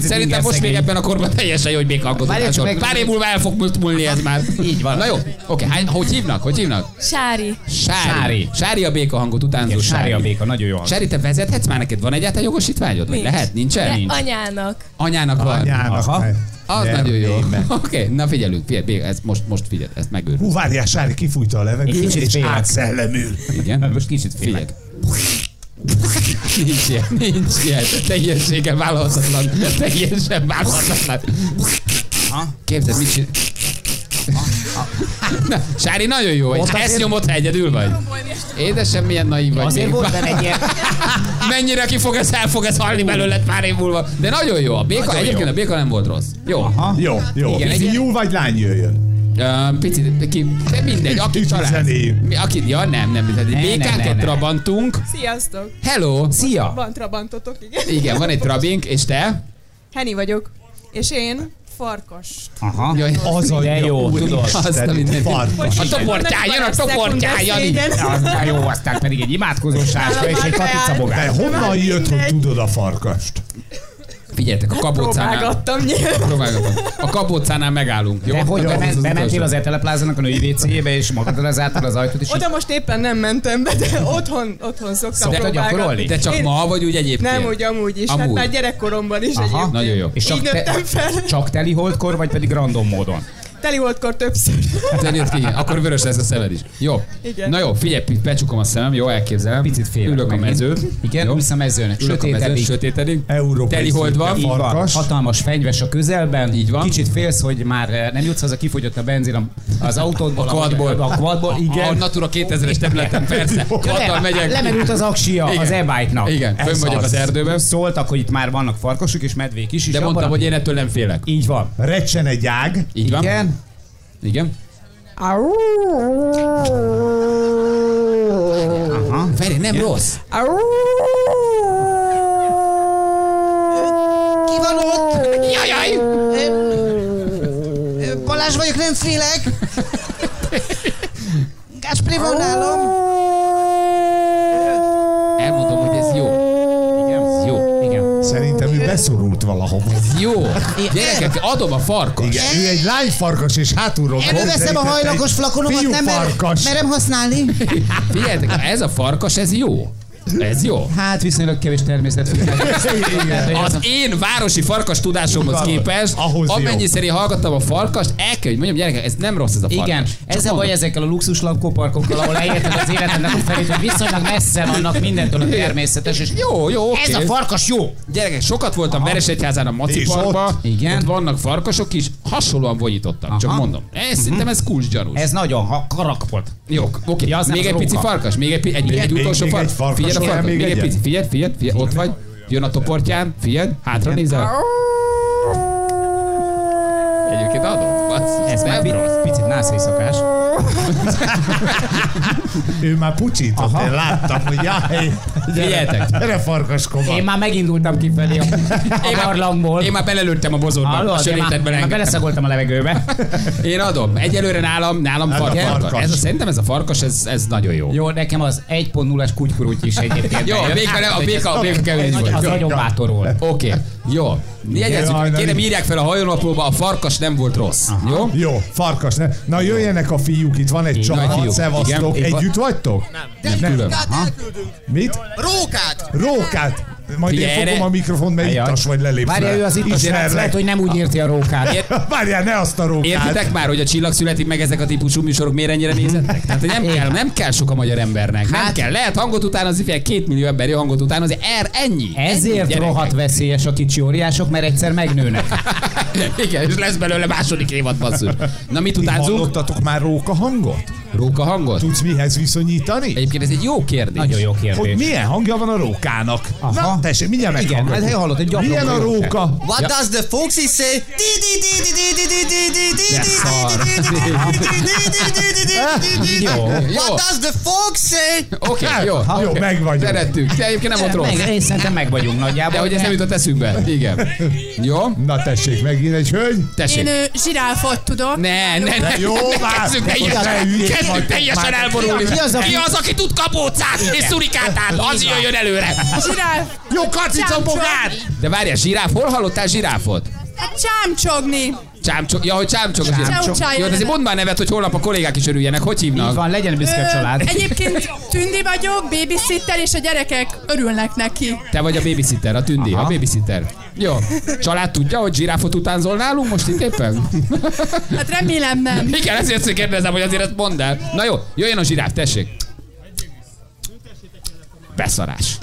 Szerintem most még ebben a korban teljesen jó, hogy béka hangot
Várjál, csak
utánzol.
meg-
Pár év múlva el fog múlni ez már.
Így van.
Na jó, oké, hogy hívnak? Hogy hívnak?
Sári.
Sári.
Sári.
Sári a béka hangot utánzó
Igen,
Sári.
Sári a béka, nagyon jó.
Sári, te vezethetsz már neked? Van egyáltalán jogosítványod? Vagy lehet? Nincsen? Nincs.
anyának.
Anyának van.
Anyának.
Aha.
Az
Gyere
nagyon jó. Oké, na figyelünk, figyelj, ez most, most figyelj, ezt megőrül.
Hú, várjál, Sári kifújta a levegőt, és
félek.
átszellemül.
Igen.
Most kicsit
Figyelj. Nincs ilyen, nincs ilyen. Teljesen vállalhatatlan. Teljesen vállalhatatlan.
Ha?
Képzeld, mit csinál? Na, Sári, nagyon jó vagy.
Ott
Ezt
azért-
nyomod, ha egyedül vagy. Édesem, milyen naív vagy.
Azért
még.
volt benne egy ilyen...
Mennyire ki fog ez, el fog ez halni belőled pár év múlva. De nagyon jó. A béka,
Nagyon
egyébként
jó.
a béka nem volt rossz. Jó.
Aha.
Jó, jó.
Igen, egy-
Fiú vagy lány jöjjön?
Uh, picit, ki, de mindegy, aki család. Aki, ja, nem, nem, nem.
ne, ne.
trabantunk.
Sziasztok!
Hello.
Szia!
Van trabantotok, igen.
Igen, van egy trabink, és te?
Henny vagyok. És én farkas.
Aha.
Jaj,
Az a
De jó, tudod.
Azt a mindenit.
farkas.
A toportyán, jön a toportyán, Jani.
Az már jó, aztán pedig egy imádkozó sáska és egy
De
katicabogás.
honnan jött, hogy tudod a farkast?
Figyeljetek, a kabócánál...
Próbálgattam nyilván.
Próbálgatom. A kabócánál megállunk. Jó?
De hogy bement,
az
bementél az eteleplázának a női WC-jébe, és magadra zártad az ajtót, és
Oda most éppen nem mentem be, de otthon, otthon szoktam próbálgatni.
gyakorolni?
De csak
Én-
ma, vagy úgy egyébként?
Nem, úgy amúgy is. Hát
Amúgy.
már gyerekkoromban is
Aha.
egyébként.
Nagyon jó.
és csak,
nőttem fel.
csak teli holdkor, vagy pedig random módon?
Teli voltkor többször.
Te jött ki, igen. Akkor vörös lesz a szemed is. Jó.
Igen.
Na jó, figyelj, becsukom a szemem, jó, elképzelem.
Picit félek
Ülök a mezőn.
Igen,
jó?
a mezőn,
a
sötétedik.
sötétedik.
Európai
Teli hold van.
van,
farkas.
hatalmas fenyves a közelben.
Így van.
Kicsit félsz, hogy már eh, nem jutsz haza, kifogyott a benzin a- az autódból.
A quadból.
A quadból,
A
igen.
Natura 2000-es területen, persze. Kattal megyek.
Lemerült az aksia
Igen.
az e-bike-nak.
Igen, fönn vagyok
az.
erdőben.
Szóltak, hogy itt már vannak farkasok és medvék is.
De mondtam,
a-
hogy én ettől nem félek.
Így van.
Recsen egy ág.
Így van?
Igen.
Igen.
Aha.
Feri, nem rossz.
Ki van ott?
Jajjaj!
Ö, Balázs vagyok, nem félek. Gáspri van nálam.
Elmondom, hogy ez jó. Ez jó.
Igen.
Szerintem ő beszorult valahova.
Jó. Gyerekek, adom a farkas.
Igen, ő egy lányfarkas, és hátulról
Előveszem a hajlakos flakonomat, nem mer-
Fiúfarkas.
merem használni.
Figyeljetek, ez a farkas, ez jó. Ez jó.
Hát viszonylag kevés természet.
Az én városi farkas tudásomhoz képest,
Ahhoz
amennyiszer hallgattam a farkast, el kell, hogy mondjam, gyerekek, ez nem rossz ez a farkas.
Igen, ez a baj ezekkel a luxus lakóparkokkal, ahol elérted az életednek a felét, hogy viszonylag messze vannak mindentől a természetes, és
Jó, jó, oké.
ez a farkas jó.
Gyerekek, sokat voltam Veresegyházán a Maci Parkban?
Igen.
ott vannak farkasok is, hasonlóan vonyítottak, csak
Aha.
mondom. Ez, szerintem ez kulcsgyanús.
Ez nagyon ha karakpot.
Jó, oké.
Ja,
még egy pici farkas, még egy, egy, egy
még-
utolsó
még
farkas.
egy
Figyelj a farkas,
még
egy pici, figyelj, figyelj, figyelj, ott vagy. Jön a toportján, figyelj, hátra nézel. Egyébként
Ez már
rossz.
picit nászészakás.
Ő már pucsított, én láttam, hogy jaj,
Figyeljetek.
gyere farkaskova.
Én már megindultam kifelé a, a barlangból.
Én már belelőttem a bozótba, a
Hallod? Én már,
sörétetben engedtem.
beleszagoltam a levegőbe.
Én adom. Egyelőre nálam, nálam
a
farkas.
farkas.
Ez a, szerintem ez a farkas, ez, ez nagyon jó.
Jó, nekem az 1.0-as kutykurúty is egyébként.
Jó, a
bejött.
béka, a béka, a béka kevés
Az,
volt.
az
Jó.
nagyon bátor volt.
Oké, jó. Jegyezzük,
Jaj,
kérem írják fel a hajónaplóba, a farkas nem volt rossz. Jó?
Jó, farkas. Ne. Na jöjjenek a fiúk, itt van egy csapat, szevasztok.
Igen.
Együtt vagytok?
Nem.
Rókát elküldünk.
Mit?
Rókát.
Rókát. Majd én fogom
erre-
a mikrofon, mert
Ajaj.
ittas vagy lelépsz.
Várja, ő az itt az
Ismerlek.
lehet, hogy nem úgy érti a rókát.
Várjál, ne azt a rókát.
Értitek már, hogy a csillag születik meg ezek a típusú műsorok miért ennyire nézettek? Tehát hogy nem kell, nem kell sok a magyar embernek. Nem
Hát-
kell. Lehet hangot utánozni, fél két millió ember jó hangot utánozni. Er, ennyi.
Ezért
ennyi, gyerekek.
rohadt veszélyes a kicsi óriások, mert egyszer megnőnek.
Igen, és lesz belőle második évad basszus. Na mit utánzunk?
hallottatok már róka hangot?
Róka hangot?
Tudsz mihez viszonyítani?
Egyébként ez egy jó kérdés.
Nagyon jó kérdés.
Hogy milyen hangja van a rókának?
Aha.
Na, tessék, mindjárt
meg.
Igen,
hát hallott egy
Milyen a róka?
What
ja.
does the foxy say?
Jó.
What does the fox say?
Oké, jó.
Jó, meg vagyunk.
Szerettük. De egyébként nem volt rossz.
Én szerintem meg vagyunk nagyjából.
De hogy ez nem jutott eszünkbe. Igen. Jó?
Na tessék, megint egy hölgy.
Tessék.
Én zsiráfot tudom.
Ne, ne, ne.
Jó, már.
Kezdünk egyet
vagytok
teljesen
már.
elborulni.
Ki az, aki-
Ki az, aki tud kapócát és szurikátát? Az jöjjön előre.
Zsiráf.
Jó, kacica magát!
De várjál, zsiráf, hol hallottál zsiráfot?
Hát csámcsogni.
Csámcsok, ja, hogy csámcsok.
Csámcsok.
Jó, azért mondd már nevet, hogy holnap a kollégák is örüljenek. Hogy
Így
hívnak?
van, legyen büszke család.
Egyébként tündi vagyok, babysitter, és a gyerekek örülnek neki.
Te vagy a babysitter, a tündi, a babysitter. Jó. Család tudja, hogy zsiráfot utánzol nálunk most itt éppen?
Hát remélem nem.
Igen, ezért kérdezem, hogy azért ezt mondd el. Na jó, jöjjön a zsiráf, tessék. Beszarás.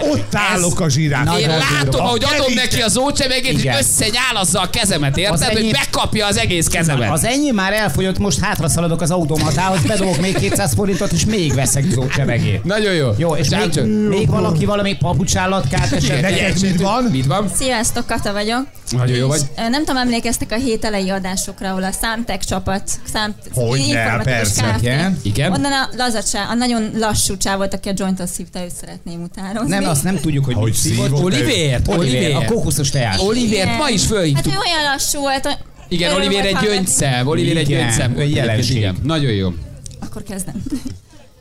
Ott állok a zsiráf.
Én látom, ahogy adom neki az ócsevegét, és összenyálazza a kezemet, érted?
Az
Hogy bekapja az egész kezemet.
Az enyém már elfogyott, most hátra szaladok az automatához, bedobok még 200 forintot, és még veszek zócsevegét.
Nagyon jó.
Jó, és még, még valaki valami papucsállatkát esetleg.
Mit van?
Mit van?
Sziasztok, Kata vagyok.
Nagyon jó vagy.
Nem tudom, emlékeztek a hét elejé adásokra, ahol a Számtek csapat, szám, informatikus
persze.
Igen.
Igen?
Onnan a lazacsá, a nagyon lassú csávot, aki a jointot szívta, őt szeretném utánozni.
Nem, azt nem tudjuk, hogy
Hogy
szívott.
Olivért,
Oliver, a kókuszos teás.
Olivért ma is
Hát
fölhívtuk.
ő olyan lassú volt, hogy
Igen,
öröm
Oliver egy gyöngyszem. Oliver egy gyöngyszem.
jelenség.
Igen, nagyon jó.
Akkor kezdem.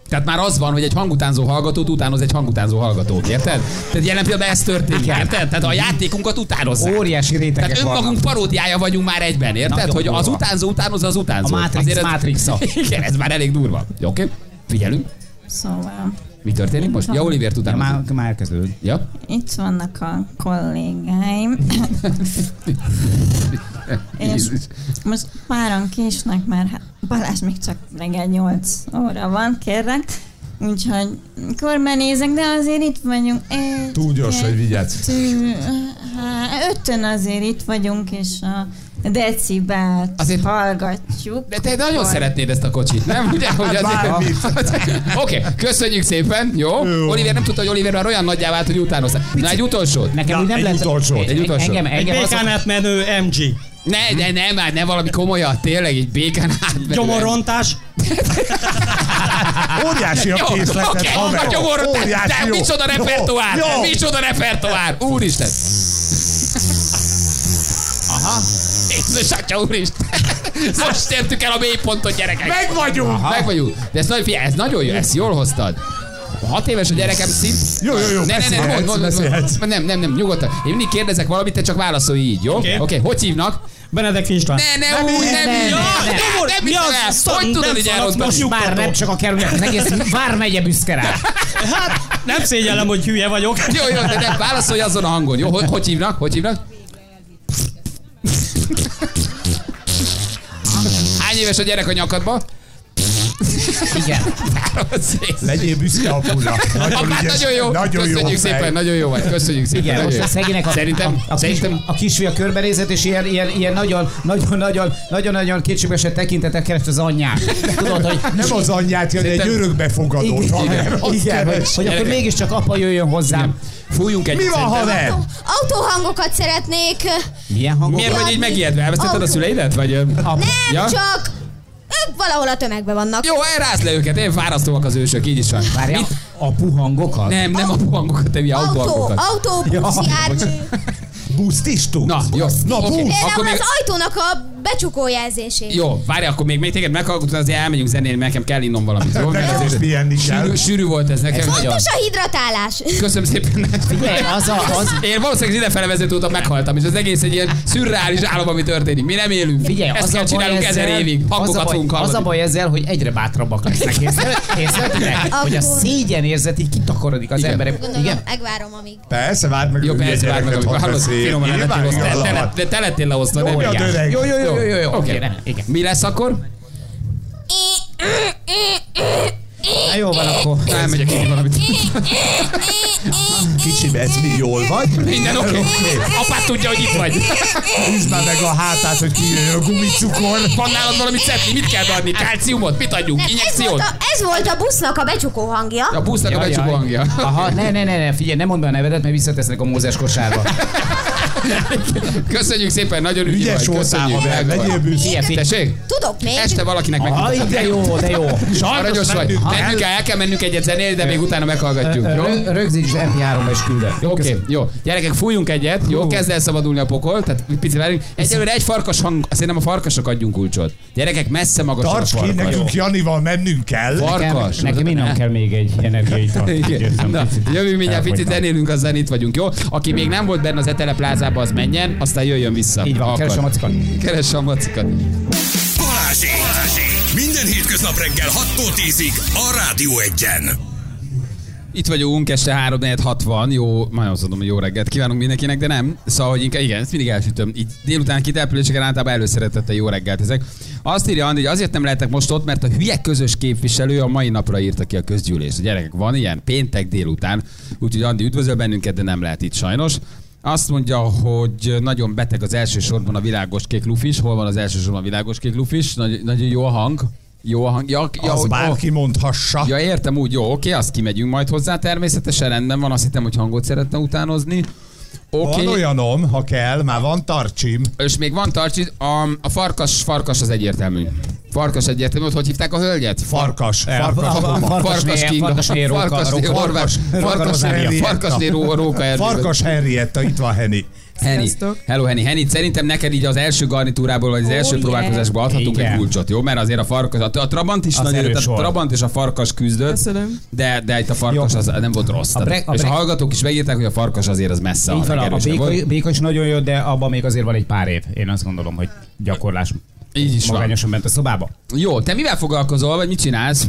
Tehát már az van, hogy egy hangutánzó hallgatót utánoz egy hangutánzó hallgatót, érted? Tehát jelen pillanatban ez történik, érted? Tehát a játékunkat utánozzák.
Óriási rétegek
Tehát önmagunk
vannak.
paródiája vagyunk már egyben, érted?
Nagyon
hogy az
durva.
utánzó utánozza az utánzó.
A Matrix
Azért ez-
Matrixa.
Igen, ez már elég durva. Oké, figyelünk.
Szóval,
Mi történik most? Ja, Olivért
Ja,
utánozza.
már, már elkezdődött.
Ja?
itt vannak a kollégáim, és most páran késnek, mert hát Balázs még csak reggel 8 óra van, kérlek. Úgyhogy körbenézek, de azért itt vagyunk. Egy,
Túl gyors, hogy vigyázz.
öten azért itt vagyunk, és a decibelt
Azért-
hallgatjuk.
De te nagyon
Akkor-
szeretnéd ezt a kocsit, nem? Ugye, hogy
bármit.
Oké, okay, köszönjük szépen, jó?
Jó.
Oliver nem tudta, hogy Oliver már olyan nagyjá vált, hogy utánozta. Na, egy utolsó.
Nekem
Na,
úgy nem
egy
lehet...
utolsó.
Egy utolsó.
Engem,
Egy
engem a...
békán átmenő MG.
Ne, de nem, már ne valami komolyat, tényleg, egy békán átmenően.
Gyomorontás.
Óriási a készletet,
oké,
haver. Óriási
de
jó.
micsoda repertoár, micsoda repertoár, úristen. Aha. Jézus atya, úristen. Most értük el a mélypontot, gyerekek.
Meg vagyunk.
Meg vagyunk. De ez, nagy, figyelj, ez nagyon jó, ezt jól hoztad. A hat éves a gyerekem szint...
Jó, jó, jó,
Ne, ne, ne,
beszélhetsz,
mond, mond, mond, nem, nem, nem, nyugodtan. Én mindig kérdezek valamit, te csak válaszolj így, jó? Oké,
Oké.
okay. hogy hívnak?
Benedek István.
Ne, ne, úgy, nem. Nem, nem,
Mi
nem,
az?
nem, Hogy tudod,
nem
hogy elhoztam?
most
Már nem csak a kerület, az egész vármegye büszke rá.
Hát, nem szégyellem, hogy hülye vagyok.
Jó, jó, de nem, válaszolj azon a hangon, jó? Hogy, hogy hívnak? Hogy hívnak? Hány éves a gyerek a nyakadba?
Igen.
Legyél büszke apula. Nagyon, ügyes,
nagyon jó.
Nagyon jó
Köszönjük
fej.
szépen, nagyon jó vagy. Köszönjük szépen.
Igen, most
jó.
a szegénynek a,
Szerintem,
a, a,
szerintem
kis, a kisfia körbenézett, és ilyen, ilyen, ilyen nagyon, nagyon, nagyon, nagyon, nagyon kétségbeesett tekintetek keresett az anyját. Tudod, hogy
Nem az anyját, jön egy örökbefogadót, haver. Azt
igen, hogy, hogy akkor mégiscsak apa jöjjön hozzám.
Fújjunk egy
Mi van, haver?
Autóhangokat szeretnék.
Milyen hangok?
Miért vagy így megijedve? Elvesztetted a szüleidet? Vagy, ö,
Nem
ja?
csak ők valahol a tömegben vannak.
Jó, elrász le őket, én fárasztóak az ősök, így is van.
Várja,
Mit?
apu hangokat?
Nem, nem a hangokat, te mi
Autó,
autóhangokat.
autó, busz, jármű.
Buszt is tudsz?
Na, jó.
Na,
Oké,
busz.
Akkor még,
az ajtónak a becsukó jelzését.
jó, várj, akkor még, még téged meghallgatunk, azért elmegyünk zenélni, nekem kell innom valamit. Jó? Mert ez-
pihenni.
Sűrű, sűrű volt ez nekem.
Fontos a hidratálás.
Köszönöm szépen.
Figyelj, az a, az,
Én valószínűleg az idefele vezető úton meghaltam, és az egész egy ilyen szürreális álom, ami történik. Mi nem élünk.
Figyelj,
Ezt
az
kell
baj
csinálnunk ezer
ezzel,
évig.
az a, baj, az a baj ezzel, hogy egyre bátrabbak lesznek. Észrevetitek? Hogy a szégyen érzet így kitakarodik az
Igen.
emberek.
Gondolom,
Igen?
megvárom, amíg.
Persze, várd meg,
Jó,
hogy
persze, várj meg, hallod, finoman
igaza
Te- lettél leosztva, nem?
Jó.
Jó, jó, jó, jó, jó, jó.
Oké.
Oké, rendben, igen.
Mi lesz akkor?
Na, jó van akkor.
Elmegyek én valamit.
Kicsim, ez mi jól vagy?
Minden oké. Apád tudja, hogy itt vagy.
Húzd már meg a hátát, hogy kijöjjön a gumicukor.
Van nálad valami cetli? Mit kell beadni? Kálciumot? Mit adjunk?
Nem, ez, volt
Injekciót?
a, ez volt a busznak a becsukó hangja.
A busznak a
Jaj,
becsukó hangja.
Aha, ne, ne, ne, ne, figyelj, nem mondd be a nevedet, mert visszatesznek a mózes kosárba.
Köszönjük szépen, nagyon ügyi
Ügyes
vagy.
voltál, haver, legyél büszke.
Tessék?
Tudok még.
Este valakinek megmutatom.
de jó, de jó.
Aranyos vagy.
mennünk kell.
Mennünk kell, el kell mennünk egyet zenélni, de még utána meghallgatjuk. Jó?
Rö- Rögzíts MP3-ba is küldöm.
Jó, Oké, jó. Gyerekek, fújjunk egyet, jó? Kezd el szabadulni a pokol, tehát pici várjunk. Egyelőre egy farkas hang, szerintem a farkasok adjunk kulcsot. Gyerekek, messze magasan a
Tarts ki,
farkas.
nekünk Janival mennünk kell.
Farkas.
Nekem innen kell még egy.
Na, jövünk mindjárt picit zenélünk, aztán itt vagyunk, jó? Aki még nem volt benne az Etele plázába, az menjen, aztán jöjjön vissza.
Így van,
ha
keresem a macikat.
Keresse a macikat.
Balázsék! Minden hétköznap reggel 6-tól 10-ig a Rádió Egyen.
Itt vagyunk, este 3 60 jó, majd azt mondom, hogy jó reggelt kívánunk mindenkinek, de nem. Szóval, hogy inkább, igen, ezt mindig elsütöm. Így délután kitelepüléseken általában előszeretette jó reggelt ezek. Azt írja Andi, hogy azért nem lehetek most ott, mert a hülye közös képviselő a mai napra írta ki a közgyűlés. A gyerekek, van ilyen péntek délután, úgyhogy Andi üdvözöl bennünket, de nem lehet itt sajnos. Azt mondja, hogy nagyon beteg az elsősorban a világos kék lufis. Hol van az elsősorban a világos kék lufis? Nagy, nagyon jó a hang. Jó a hang. Ja, ja,
Az bárki mondhassa.
Ja, értem, úgy jó, oké, azt kimegyünk majd hozzá, természetesen rendben van, azt hittem, hogy hangot szeretne utánozni. Oké,
Van olyanom, ha kell, már van tartsim.
és még van tartsi, a, a farkas, farkas az egyértelmű. Farkas egyértelmű, hogy hogy hívták a hölgyet?
Farkas. Farkas.
Farkasné-
Kinga.
Farkasné Róka-
Farkasné
Róka-.
Farkas Henrietta, itt van Henny.
Henny. Hello, Henny. Henny, szerintem neked így az első garnitúrából, vagy az
Oh,
első
yeah.
próbálkozásból adhatunk
Igen.
egy kulcsot, jó? Mert azért a farkas, a, a Trabant is
Az
nagyon, a. Trabant és a farkas küzdött,
Köszönöm.
de, de itt a farkas
Jó.
az nem volt rossz.
A bre- a
és a hallgatók is megírták, hogy a farkas azért az messze
Így
a
van, a, béka, béka is nagyon jó, de abban még azért van egy pár év. Én azt gondolom, hogy gyakorlás
Így is van.
magányosan bent a szobába.
Jó, te mivel foglalkozol, vagy mit csinálsz?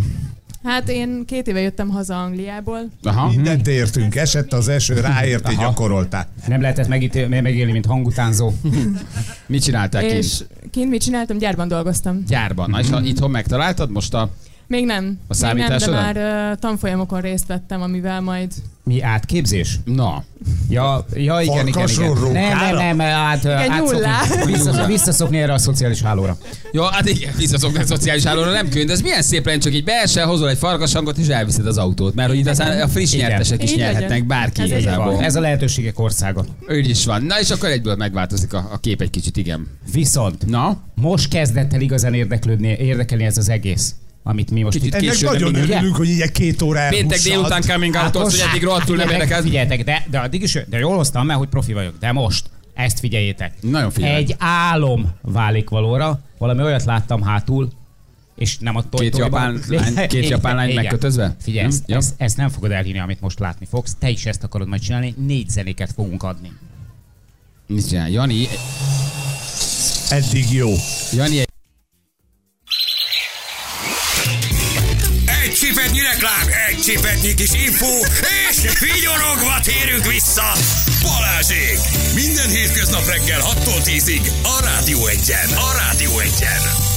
Hát én két éve jöttem haza Angliából.
Aha.
Mindent értünk, esett az eső, ráérti,
Aha.
gyakoroltál.
Nem lehetett megítél, megélni, mint hangutánzó.
Mit csináltál kint?
És kint mit csináltam? Gyárban dolgoztam.
Gyárban. Na, és ha itthon megtaláltad most a...
Még nem.
A
Még nem, de már uh, tanfolyamokon részt vettem, amivel majd...
Mi átképzés?
Na.
Ja, ja igen, igen, igen. Nem, nem, nem, át,
Igen,
átszokni, vissza, visszaszokni erre a szociális hálóra.
Jó, hát igen, visszaszokni a szociális hálóra, nem könnyű, de ez milyen szép lenne, csak így beesel, hozol egy farkashangot és elviszed az autót, mert hogy itt aztán a friss
Igen.
nyertesek is
Így legyen.
nyerhetnek, bárki
Ez
igazából.
van.
Ez a lehetőségek országa.
Úgy is van. Na és akkor egyből megváltozik a, a kép egy kicsit, igen.
Viszont
Na?
most kezdett el igazán érdeklődni, érdekelni ez az egész, amit mi most
Kicsit
itt
Ennek
Később,
nagyon
nem ugye?
örülünk, hogy így egy két óra
Péntek délután coming out hogy eddig rohadtul nem érdekel.
Figyeljetek, de, de addig is, de jól hoztam, mert hogy profi vagyok. De most, ezt figyeljétek.
Nagyon figyelek.
Egy álom válik valóra, valami olyat láttam hátul, és nem a
Két japán lány- két japán lány megkötözve?
Figyelj, ezt,
Jó.
ezt, ezt, nem fogod elhinni, amit most látni fogsz. Te is ezt akarod majd csinálni, négy zenéket fogunk adni.
Mit csinál? Jani,
Eddig jó.
Jani egy
Egy csipetnyi reklám, egy csipetnyi kis info, és vigyorogva térünk vissza. Balázsék! Minden hétköznap reggel 6-tól 10-ig a Rádió Egyen. A Rádió Egyen.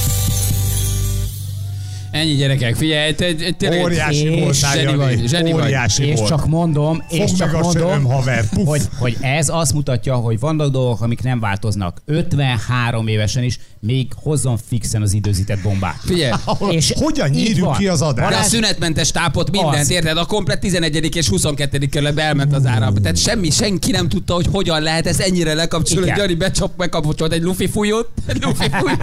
Ennyi gyerekek, figyelj, te, te, tényleg-
Óriási
És
voltál,
zseni vagy, zseni vagy.
Óriási
és
volt.
csak mondom, és
Fogd
csak
meg a
mondom,
söröm, haver. Puff.
hogy, hogy ez azt mutatja, hogy vannak dolgok, amik nem változnak. 53 évesen is még hozzon fixen az időzített bombát.
Figyelj,
És
Hogyan nyírjuk ki az adást?
de a
Balázs-
szünetmentes tápot, mindent,
Az.
érted? A komplet 11. és 22. kerületbe elment az ára. Tehát semmi, senki nem tudta, hogy hogyan lehet ez ennyire lekapcsolni. Gyari becsap, megkapcsolt egy lufi fújót. Egy lufi fújót.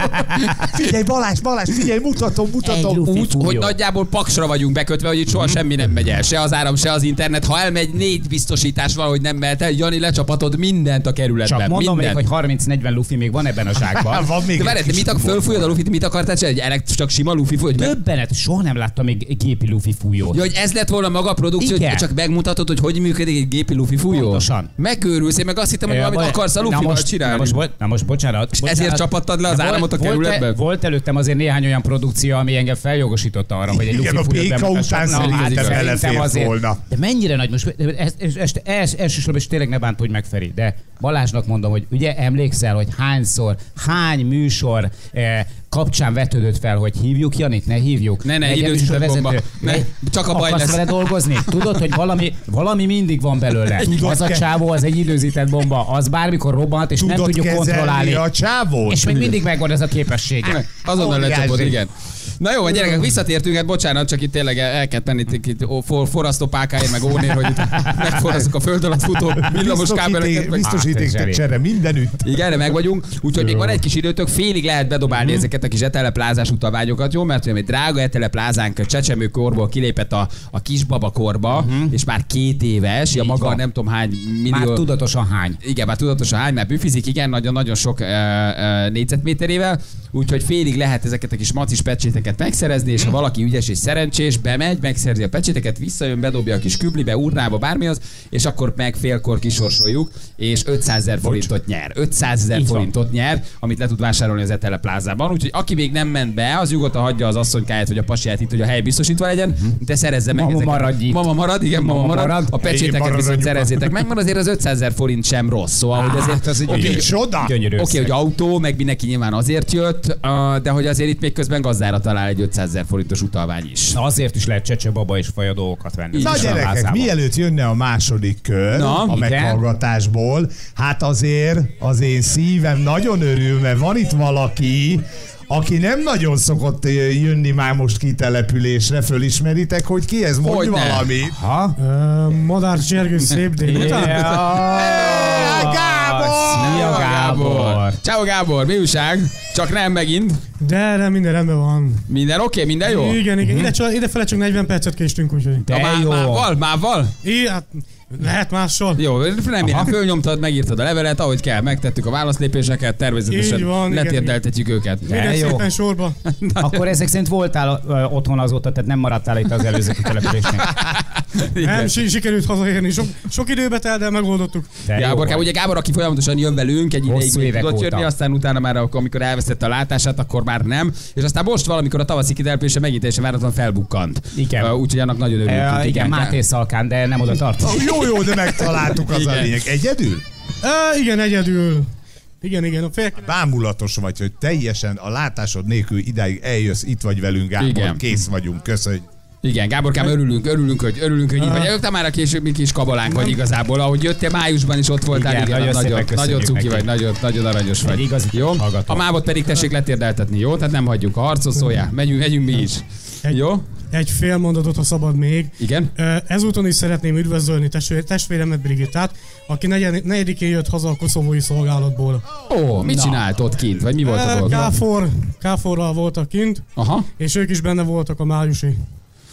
Figyelj, Balázs, Balázs, figyelj, mutatom, mutatom.
Úgy,
fújó.
hogy nagyjából paksra vagyunk bekötve, hogy itt soha semmi nem megy el. Se az áram, se az internet. Ha elmegy négy biztosítás valahogy nem mehet el, Jani lecsapatod mindent a kerületben.
Csak mondom még,
mindent.
hogy 30-40 lufi még van ebben a zsákban.
Van még
De várj, de mit ak- fölfújod a lufit, mit akartál csinálni? Egy elekt- csak sima lufi fúj? hogy meg-
Többenet, soha nem láttam még gépi lufi fújót.
Ja, hogy ez lett volna maga a produkció,
Igen.
csak megmutatod, hogy hogy működik egy gépi lufi fújó?
Pontosan.
Megőrülsz, én meg azt hittem, hogy valamit akarsz a lufival
most,
csinálni.
Na most, bo- na most bocsánat.
És
bocsánat.
ezért csapattad le az áramot a
volt-
kerületbe?
Volt előttem azért néhány olyan produkció, ami engem feljogosította arra, hogy egy
Igen,
lufi
a béka után
Na,
szerintem
hát
belefért
azért-
volna.
De mennyire nagy most, ez, ez, ez, ez, elsősorban is tényleg ne bántodj meg Feri, de Balázsnak mondom, hogy ugye emlékszel, hogy hányszor, hány műsor eh, kapcsán vetődött fel, hogy hívjuk Janit, ne hívjuk.
Ne, ne,
műsorvezető.
bomba. Ne, csak a baj lesz.
vele dolgozni? Tudod, hogy valami, valami mindig van belőle.
Tudod
az a csávó, az egy időzített bomba, az bármikor robbant, és nem
Tudod
tudjuk
kezelni
kontrollálni.
a csávót?
És még mindig megvan ez a képessége.
Azonnal lecsapod, igen. Na jó, gyerekek, visszatértünk, hát bocsánat, csak itt tényleg el el kell tenni itt, itt for, forrasztó pákáért, meg ónér, hogy itt megforrasztok a föld alatt futó villamos kábeleket.
Biztosíték
Hát,
csere mindenütt.
Igen, erre meg vagyunk. Úgyhogy még van egy kis időtök, félig lehet bedobálni
Mhm.
ezeket a kis eteleplázás utalványokat, jó? Mert ugye egy drága eteleplázánk csecsemőkorból kilépett a, a kisbaba korba, és már két éves, ja maga
van.
nem tudom hány millió...
Már tudatosan hány.
Igen, már tudatosan hány, mert büfizik, igen, nagyon-nagyon sok uh, uh, négyzetméterével, úgyhogy félig lehet ezeket a kis macis pecséteket megszerezni, és ha valaki ügyes és szerencsés, bemegy, megszerzi a pecséteket, visszajön, bedobja a kis küblibe, urnába, bármihoz, és akkor meg félkor kisorsoljuk, és 500 ezer forintot nyer. 500 ezer forintot nyer, amit le tud vásárolni az Etele plázában. Úgyhogy aki még nem ment be, az nyugodtan hagyja az asszonykáját, vagy a pasiát itt, hogy a hely biztosítva legyen, de szerezze meg
Mama
ezeket.
maradj itt.
Mama marad, igen, mama,
Mama
marad.
marad.
A pecséteket
marad
viszont
anyuka.
szerezzétek meg, mert azért az 500 ezer forint sem rossz. Szóval, hogy azért,
Hát az
oké, Oké,
összeg.
hogy autó, meg mindenki nyilván azért jött, uh, de hogy azért itt még közben gazdára talál egy 500 ezer forintos utalvány is.
Na azért is lehet csecse baba és faja dolgokat venni.
Na gyerekek, mielőtt jönne a második kör
Na,
a
igen.
meghallgatásból, hát azért az én szívem nagyon örül, mert van itt valaki, aki nem nagyon szokott ö, jönni már most kitelepülésre, fölismeritek, hogy ki ez, mondj
Hogyne.
valamit.
Ha?
Ö, Madár Csergő szép délután.
Gábor!
Szia Gábor!
Ciao Gábor, mi újság? Csak nem megint.
De, de minden rendben van.
Minden oké, okay, minden jó?
Igen, igen. Ide, csak, ide fele csak 40 percet késtünk, úgyhogy.
De má- jó. Mával? Mával?
Igen, hát lehet mással.
Jó, nem érem, fölnyomtad, megírtad a levelet, ahogy kell, megtettük a válaszlépéseket, természetesen
Így van, igen,
letérdeltetjük őket.
Minden szépen sorba.
Akkor ezek szerint voltál ö, otthon azóta, tehát nem maradtál itt az előző kitelepülésnél.
Nem, si- sikerült hazaérni. Sok, sok időbe telt, de megoldottuk.
Gábor, ugye Gábor, aki folyamatosan jön velünk, egy ideig
Hosszú
még tudott jönni, aztán utána már, akkor, amikor elvesztette a látását, akkor már nem. És aztán most valamikor a tavaszi kitelepülése megint teljesen váratlan felbukkant.
Igen.
Uh, úgyhogy annak nagyon örülünk.
E, igen, Máté Szalkán, de nem oda tart.
Ó, jó, jó, de megtaláltuk az a
Igen.
lényeg. Egyedül?
E, igen, egyedül. Igen, igen. A fél...
Bámulatos vagy, hogy teljesen a látásod nélkül idáig eljössz, itt vagy velünk, Gábor,
Igen.
kész vagyunk, köszönj.
Igen, Gáborkám, örülünk, örülünk, hogy örülünk, hogy itt vagy. Te már a később mi kis kabalánk vagy igazából. Ahogy jöttél májusban is ott voltál,
Igen,
igen,
nagyon
nagyon,
szépen
nagyon, cuki
neki.
vagy, nagyon, nagyon aranyos vagy.
Egy igazi
jó?
hallgató.
A mávot pedig tessék letérdeltetni, jó? Tehát nem hagyjuk. A harcot szóljál. Megyünk, megyünk mi is.
Egy,
Jó?
Egy fél mondatot, ha szabad még.
Igen?
Ezúton is szeretném üdvözölni testvér, testvéremet Brigittát, aki negyed, negyedikén jött haza a koszovói szolgálatból.
Ó, mit csinált ott kint? Vagy mi volt a dolog?
Káfor, Káforral voltak kint,
Aha.
és ők is benne voltak a májusi.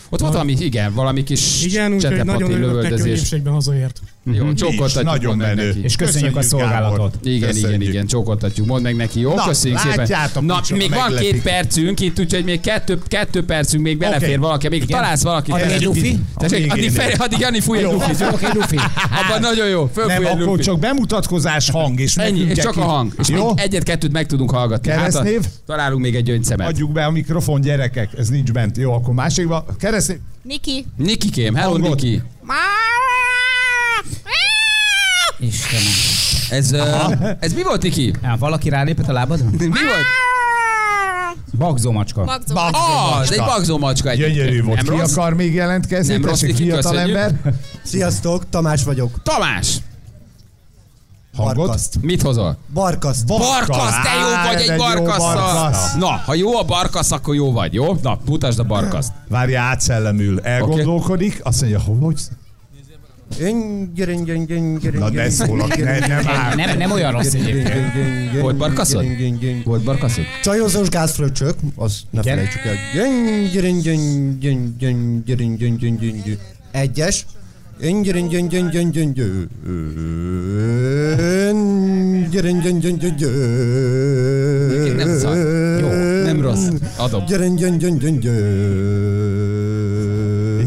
Ott volt valami, igen, valami kis
Igen, úgyhogy nagyon örülök neki, hogy hazaért.
Jó,
Mi
csókoltatjuk,
nagyon menő.
neki.
És köszönjük a
Köszönjük,
szolgálatot.
Igen, igen,
Köszönjük.
igen, csókoltatjuk, mondd meg neki, jó?
Na,
Köszönjük szépen. Na, még van
meglepik.
két percünk itt, úgyhogy még kettő, kettő percünk még belefér
Oké.
valaki, még
Igen.
találsz valakit.
Addig egy lufi?
Tessék,
A
addig, fel, addig Jani fúj egy lufit.
Egy lufi.
Abban nagyon jó,
Nem,
fölfúj egy
akkor csak bemutatkozás hang, és
Ennyi, csak a hang. És
Jó?
egyet-kettőt meg tudunk hallgatni. Hát,
Keresztnév?
találunk még egy gyöngyszemet.
Adjuk be a mikrofon, gyerekek, ez nincs bent. Jó, akkor másikba. Keresztnév.
Niki.
Nikikém, hello. Niki.
Istenem.
Ez, uh, ez mi volt, Niki?
Ja, valaki rálépett a lábadon?
Mi volt?
Bagzó macska.
Magzó.
Ah, ez egy bagzó macska. egy-
Gyönyörű volt.
Nem
Ki
rossz?
akar még jelentkezni?
Nem rossz,
Tessék,
Niki,
fiatal
köszönjük.
ember.
Sziasztok, Tamás vagyok.
Tamás,
Hangot.
Barkaszt.
mit hozol?
Barkaszt.
Barkasz, te jó vagy egy barkasszal.
barkasz.
Na, ha jó a barkasz, akkor jó vagy, jó? Na, mutasd a barkaszt.
Várja, átszellemül. Elgondolkodik, azt mondja, hogy? Na de szólak, ne, nem áll.
Nem, nem olyan rossz egyébként.
Volt barkaszod? Volt barkaszod?
Csajozós gázfröccsök, az ne
Igen?
felejtsük el. Egyes.
Nem szar. Jó, nem rossz. Adom.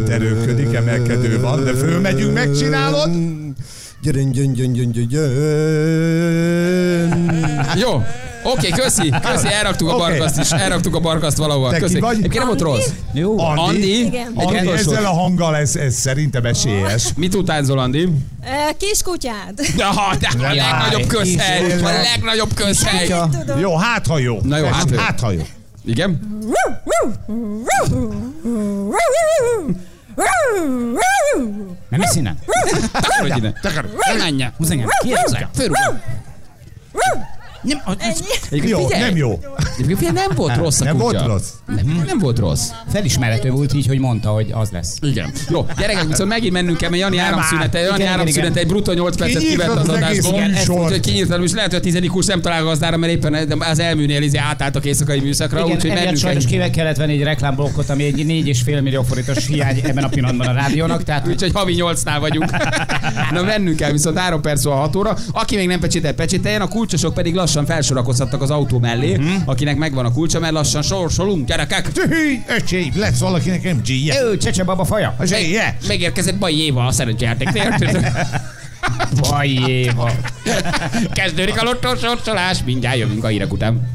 Gyöny, gyöny, gyöny, gyöny, gyöny.
Itt erőködik, emelkedő van, de fölmegyünk, megcsinálod?
Gyöny, gyöny, gyöny, gyöny, gyöny, gyöny.
Jó. Oké, köszi, köszi, elraktuk a barkaszt is, elraktuk a barkaszt valahol.
Te
Köszi.
vagy?
Egyébként nem volt rossz.
Jó.
Andi,
Andi,
Igen.
Andi
Egy
ezzel a hanggal, ez, ez szerintem esélyes.
Mit utánzol, Andi?
Kiskutyád.
Aha, de a legnagyobb közhely, a legnagyobb közhely.
Jó, hát ha jó.
Na jó, hát
hát ha jó.
Igen?
Nem hiszi, nem?
Takarodj ide! Takarodj!
Elmenjen! Húzzon el! Kérjük!
Fölrúgom! Nem, Egyébként
Jó,
figyelj.
nem jó.
Egyébként figyelj, nem volt rossz a
Nem
kutya.
volt rossz?
Nem, nem volt rossz.
Felismerhető volt így, hogy mondta, hogy az lesz.
Igen. Jó, gyerekek, viszont megint mennünk kell, mert Jani áramszünete. Jani
Igen,
áramszünete
igen.
egy bruttó 8 percet kivett az adásból. Úgyhogy kinyírtam, és lehet, hogy a tizedik kurs nem talál gazdára, mert éppen az elműnél izé átálltak éjszakai műszakra,
Igen,
úgyhogy mennünk
sajnos
kell.
kivel kellett venni egy reklámblokkot, ami egy 4,5 millió forintos hiány ebben a pillanatban a rádiónak, tehát
Úgyhogy havi 8-nál vagyunk. Na mennünk kell, viszont 3 perc van 6 óra. Aki még nem pecsételt, pecsételjen, a kulcsosok pedig lassan felsorakozhattak az autó mellé, akinek megvan a kulcsa, mert lassan sorsolunk, gyerekek.
Tühű, öcsém, lesz valakinek MG-je.
ő csecse baba faja.
Az éje.
Megérkezett Baj Éva a szerencsejátéknél.
Baj Éva.
Kezdődik a lottó sorsolás, mindjárt jövünk a hírek után.